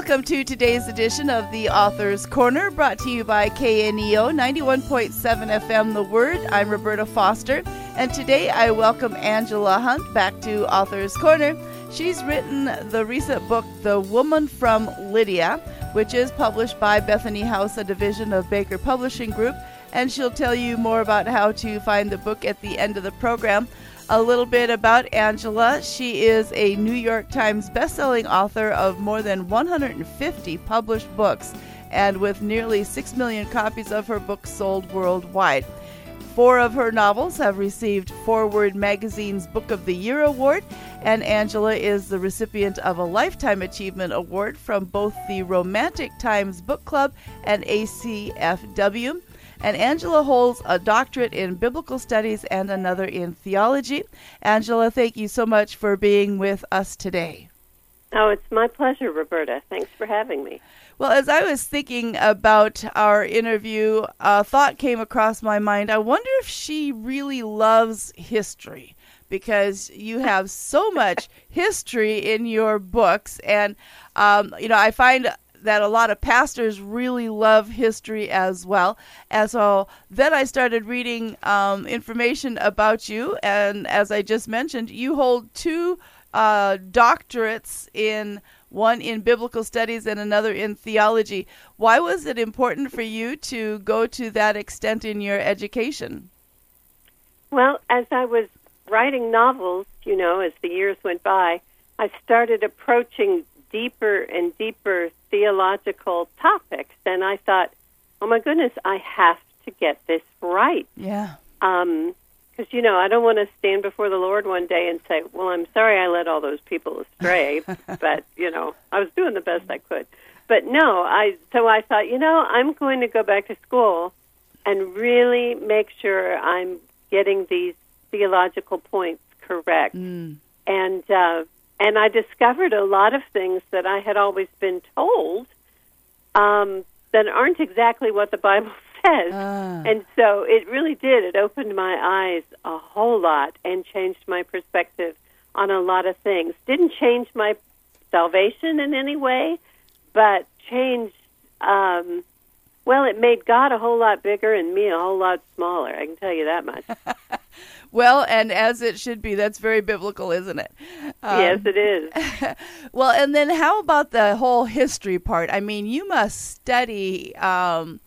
Welcome to today's edition of the Author's Corner, brought to you by KNEO 91.7 FM The Word. I'm Roberta Foster, and today I welcome Angela Hunt back to Author's Corner. She's written the recent book, The Woman from Lydia, which is published by Bethany House, a division of Baker Publishing Group, and she'll tell you more about how to find the book at the end of the program a little bit about Angela. She is a New York Times bestselling author of more than 150 published books and with nearly 6 million copies of her books sold worldwide. Four of her novels have received Foreword Magazine's Book of the Year award, and Angela is the recipient of a Lifetime Achievement Award from both the Romantic Times Book Club and ACFW. And Angela holds a doctorate in biblical studies and another in theology. Angela, thank you so much for being with us today. Oh, it's my pleasure, Roberta. Thanks for having me. Well, as I was thinking about our interview, a thought came across my mind. I wonder if she really loves history because you have so much history in your books. And, um, you know, I find that a lot of pastors really love history as well. And so then I started reading um, information about you. And as I just mentioned, you hold two uh, doctorates in one in biblical studies and another in theology. Why was it important for you to go to that extent in your education? Well, as I was writing novels, you know, as the years went by, I started approaching deeper and deeper theological topics. And I thought, oh my goodness, I have to get this right. Yeah. Um, because you know I don't want to stand before the Lord one day and say, "Well, I'm sorry I led all those people astray," but you know I was doing the best I could. But no, I so I thought, you know, I'm going to go back to school and really make sure I'm getting these theological points correct. Mm. And uh, and I discovered a lot of things that I had always been told um, that aren't exactly what the Bible says. Ah. And so it really did. It opened my eyes a whole lot and changed my perspective on a lot of things. Didn't change my salvation in any way, but changed. Um, well, it made God a whole lot bigger and me a whole lot smaller. I can tell you that much. Well, and as it should be. That's very biblical, isn't it? Um, yes, it is. well, and then how about the whole history part? I mean, you must study um,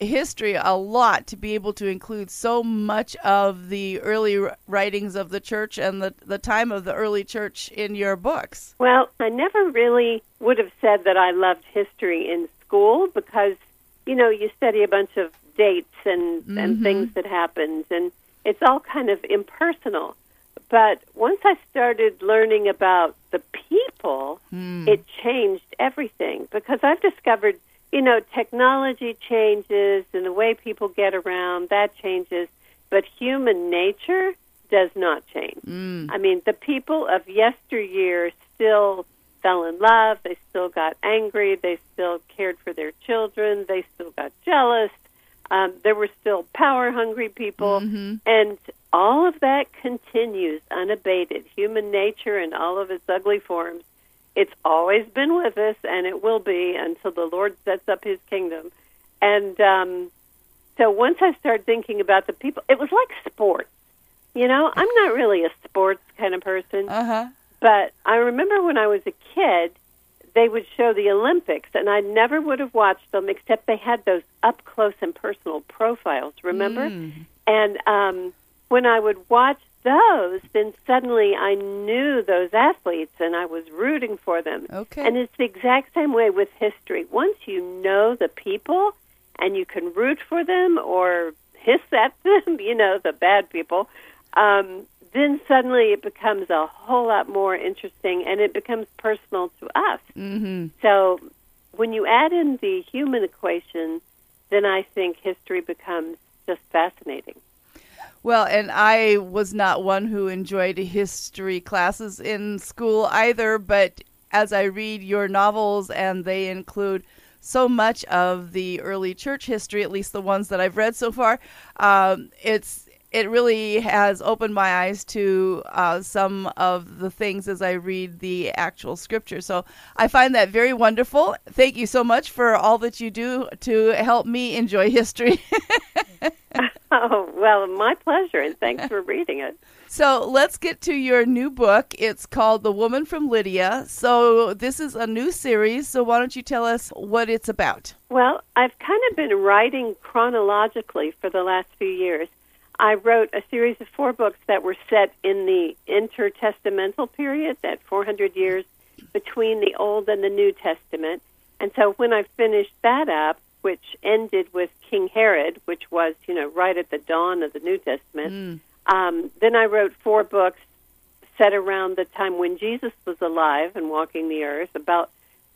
history a lot to be able to include so much of the early writings of the church and the, the time of the early church in your books. Well, I never really would have said that I loved history in school because, you know, you study a bunch of dates and, mm-hmm. and things that happened and it's all kind of impersonal. But once I started learning about the people, mm. it changed everything because I've discovered, you know, technology changes and the way people get around, that changes, but human nature does not change. Mm. I mean, the people of yesteryear still fell in love, they still got angry, they still cared for their children, they still got jealous, um, there were still power hungry people, mm-hmm. and all of that continues unabated. Human nature in all of its ugly forms. It's always been with us, and it will be until the Lord sets up His kingdom. And um, so once I started thinking about the people, it was like sports. You know, I'm not really a sports kind of person, uh-huh. but I remember when I was a kid they would show the Olympics, and I never would have watched them except they had those up close and personal profiles. Remember? Mm. And um, when I would watch those, then suddenly I knew those athletes and I was rooting for them. Okay. And it's the exact same way with history. Once you know the people and you can root for them or hiss at them, you know, the bad people, um, then suddenly it becomes a whole lot more interesting and it becomes personal to us. Mm-hmm. So when you add in the human equation, then I think history becomes just fascinating. Well, and I was not one who enjoyed history classes in school either, but as I read your novels and they include so much of the early church history, at least the ones that I've read so far, um, it's it really has opened my eyes to uh, some of the things as I read the actual scripture. So I find that very wonderful. Thank you so much for all that you do to help me enjoy history. oh, well, my pleasure, and thanks for reading it. So let's get to your new book. It's called The Woman from Lydia. So this is a new series. So why don't you tell us what it's about? Well, I've kind of been writing chronologically for the last few years. I wrote a series of four books that were set in the intertestamental period, that 400 years between the Old and the New Testament. And so when I finished that up, which ended with King Herod, which was, you know, right at the dawn of the New Testament, mm. um, then I wrote four books set around the time when Jesus was alive and walking the earth about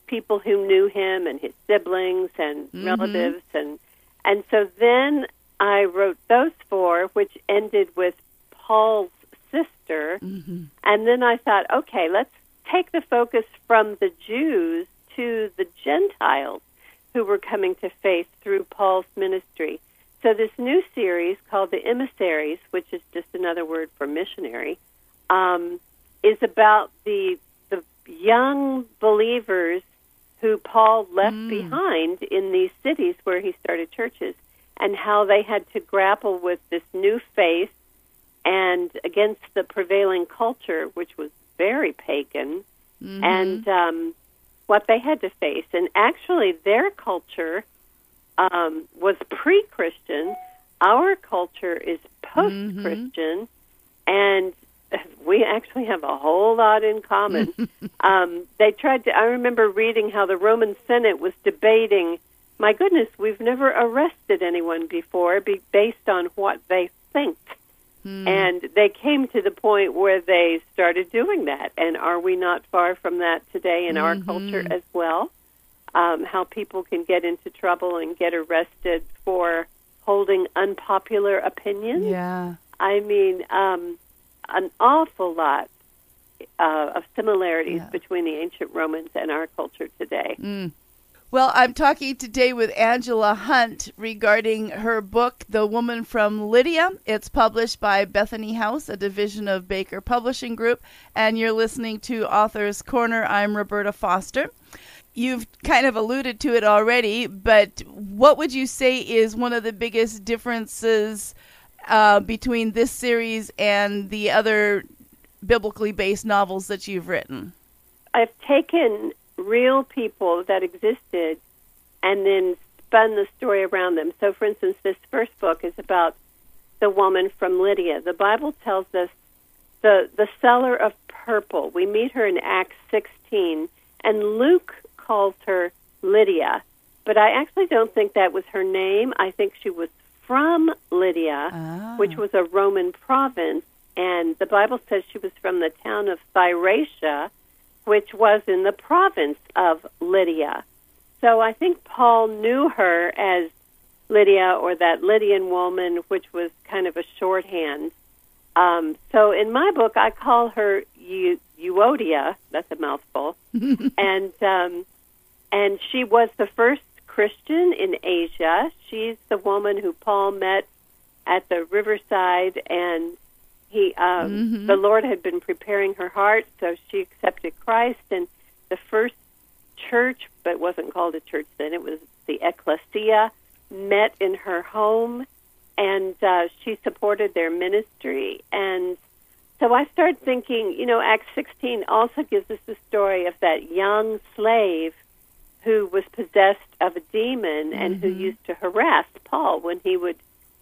people who knew him and his siblings and mm-hmm. relatives and and so then I wrote those four, which ended with Paul's sister. Mm-hmm. And then I thought, okay, let's take the focus from the Jews to the Gentiles who were coming to faith through Paul's ministry. So this new series called the Emissaries, which is just another word for missionary, um, is about the the young believers who Paul left mm. behind in these cities where he started churches and how they had to grapple with this new faith and against the prevailing culture, which was very pagan, mm-hmm. and um, what they had to face. And actually, their culture um, was pre Christian. Our culture is post Christian, mm-hmm. and we actually have a whole lot in common. um, they tried to, I remember reading how the Roman Senate was debating my goodness, we've never arrested anyone before be based on what they think. Hmm. And they came to the point where they started doing that. And are we not far from that today in mm-hmm. our culture as well? Um, how people can get into trouble and get arrested for holding unpopular opinions. Yeah. I mean, um, an awful lot uh, of similarities yeah. between the ancient Romans and our culture today. Mm. Well, I'm talking today with Angela Hunt regarding her book, The Woman from Lydia. It's published by Bethany House, a division of Baker Publishing Group, and you're listening to Author's Corner. I'm Roberta Foster. You've kind of alluded to it already, but what would you say is one of the biggest differences uh, between this series and the other biblically based novels that you've written? I've taken real people that existed and then spun the story around them. So, for instance, this first book is about the woman from Lydia. The Bible tells us the, the seller of purple. We meet her in Acts 16, and Luke calls her Lydia. But I actually don't think that was her name. I think she was from Lydia, ah. which was a Roman province, and the Bible says she was from the town of Thyatira, which was in the province of Lydia. So I think Paul knew her as Lydia or that Lydian woman, which was kind of a shorthand. Um, so in my book, I call her Euodia. That's a mouthful, and um, and she was the first Christian in Asia. She's the woman who Paul met at the riverside and he, um, mm-hmm. the Lord had been preparing her heart, so she accepted Christ. And the first church, but it wasn't called a church then, it was the ecclesia, met in her home, and uh, she supported their ministry. And so I started thinking, you know, Acts 16 also gives us the story of that young slave who was possessed of a demon and mm-hmm. who used to harass Paul when he would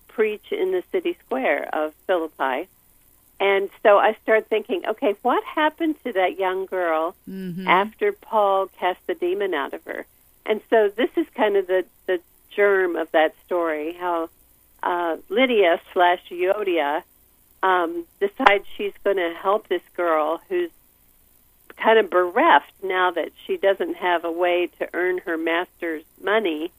preach in the city square of Philippi. And so I started thinking, okay, what happened to that young girl mm-hmm. after Paul cast the demon out of her? And so this is kind of the, the germ of that story, how uh, Lydia slash Euodia um, decides she's going to help this girl who's kind of bereft now that she doesn't have a way to earn her master's money.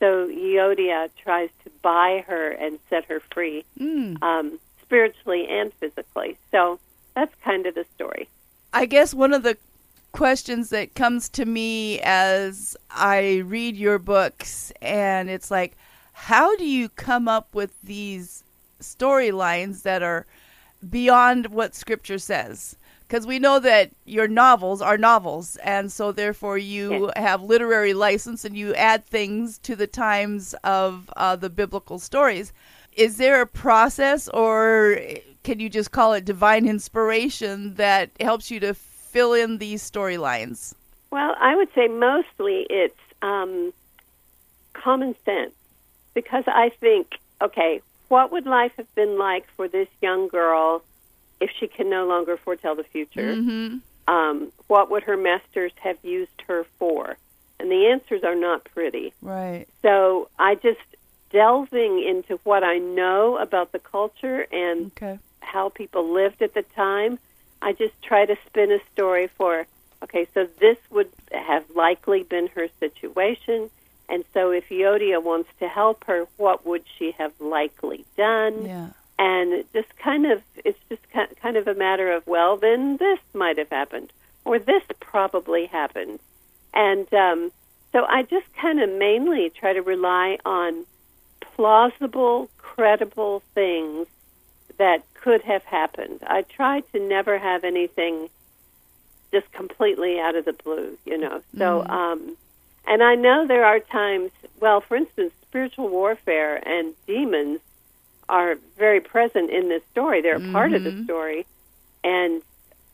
So Euodia tries to buy her and set her free. Mm. Um, spiritually and physically. So that's kind of the story. I guess one of the questions that comes to me as I read your books and it's like how do you come up with these storylines that are beyond what Scripture says. Because we know that your novels are novels, and so therefore you Yes. have literary license and you add things to the times of uh, the biblical stories. Is there a process, or can you just call it divine inspiration that helps you to fill in these storylines? Well, I would say mostly it's um, common sense because I think, okay, what would life have been like for this young girl if she can no longer foretell the future? Mm-hmm. Um, what would her masters have used her for? And the answers are not pretty. Right. So I just delving into what I know about the culture and Okay. how people lived at the time. I just try to spin a story for, okay, so this would have likely been her situation. And so if Euodia wants to help her, what would she have likely done? Yeah. And just kind of, it's just ki- kind of a matter of, well, then this might have happened, or this probably happened. And um, so I just kind of mainly try to rely on plausible, credible things that could have happened. I try to never have anything just completely out of the blue, you know. So, um, and I know there are times, well, for instance, spiritual warfare and demons are very present in this story. They're a part of the story. And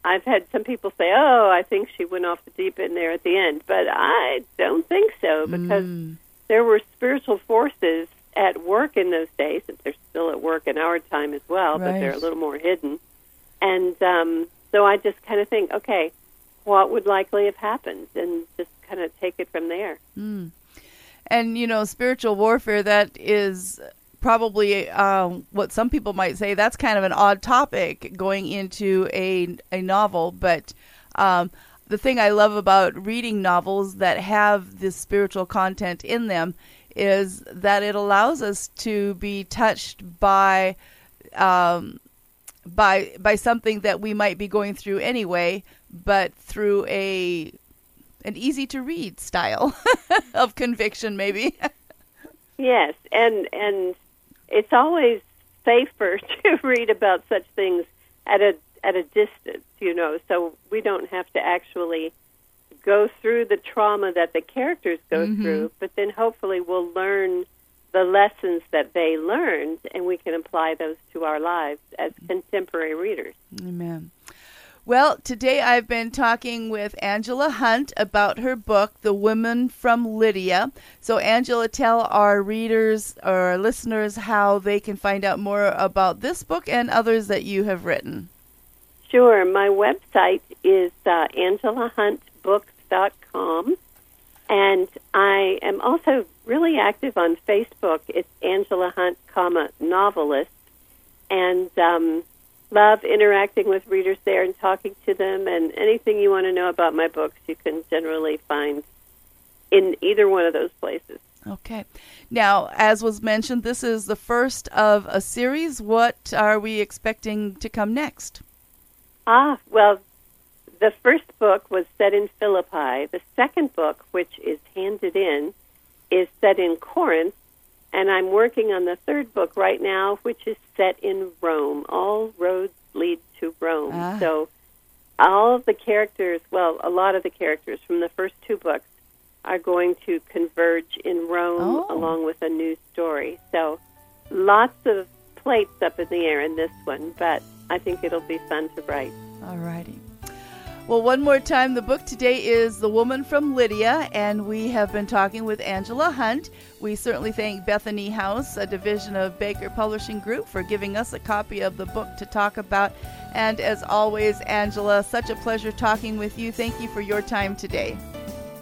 I've had some people say, oh, I think she went off the deep end there at the end. But I don't think so because Mm. there were spiritual forces at work in those days. if They're still at work in our time as well, but they're a little more hidden. And um, so I just kind of think, okay, what would likely have happened? And just kind of take it from there. Mm. And you know, spiritual warfare that is probably um, what some people might say that's kind of an odd topic going into a a novel, but um, the thing I love about reading novels that have this spiritual content in them is that it allows us to be touched by um, by by something that we might be going through anyway, but through a an easy to read style of conviction, maybe. Yes, and and it's always safer to read about such things at a at a distance, you know, so we don't have to actually go through the trauma that the characters go Mhm. through, but then hopefully we'll learn the lessons that they learned and we can apply those to our lives as contemporary readers. Amen. Well, today I've been talking with Angela Hunt about her book, The Women from Lydia. So, Angela, tell our readers or our listeners how they can find out more about this book and others that you have written. Sure. My website is uh, angelahuntbooks.com. And I am also really active on Facebook. It's Angela Hunt, comma, novelist. And um, love interacting with readers there and talking to them. And anything you want to know about my books, you can generally find in either one of those places. Okay. Now, as was mentioned, this is the first of a series. What are we expecting to come next? Ah, well, the first book was set in Philippi. The second book, which is handed in, is set in Corinth. And I'm working on the third book right now, which is set in Rome. All roads lead to Rome. Ah. So all of the characters, well, a lot of the characters from the first two books are going to converge in Rome Oh. along with a new story. So lots of plates up in the air in this one, but I think it'll be fun to write. All righty. Well, one more time, the book today is The Woman from Lydia, and we have been talking with Angela Hunt. We certainly thank Bethany House, a division of Baker Publishing Group, for giving us a copy of the book to talk about. And as always, Angela, such a pleasure talking with you. Thank you for your time today.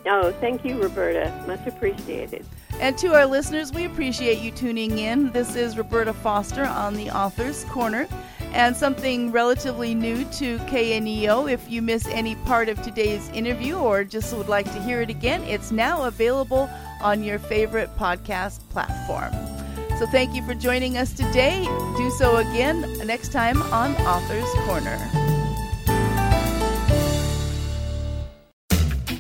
Oh, thank you, Roberta. Much appreciated. And to our listeners, we appreciate you tuning in. This is Roberta Foster on the Author's Corner. And something relatively new to KNEO. If you miss any part of today's interview or just would like to hear it again, it's now available on your favorite podcast platform. So thank you for joining us today. Do so again next time on Author's Corner.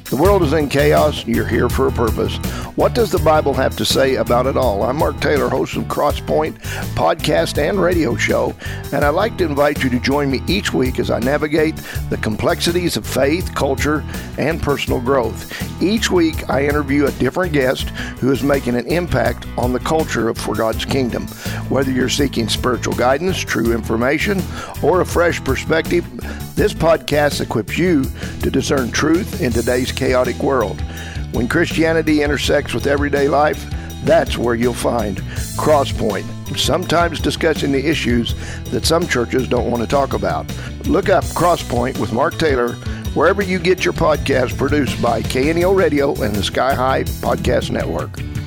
The world is in chaos. You're here for a purpose. What does the Bible have to say about it all? I'm Mark Taylor, host of Crosspoint podcast and radio show, and I'd like to invite you to join me each week as I navigate the complexities of faith, culture, and personal growth. Each week, I interview a different guest who is making an impact on the culture of For God's Kingdom. Whether you're seeking spiritual guidance, true information, or a fresh perspective, this podcast equips you to discern truth in today's chaotic world. When Christianity intersects with everyday life, that's where you'll find Crosspoint, sometimes discussing the issues that some churches don't want to talk about. Look up Crosspoint with Mark Taylor wherever you get your podcast produced by KNEO Radio and the Sky High Podcast Network.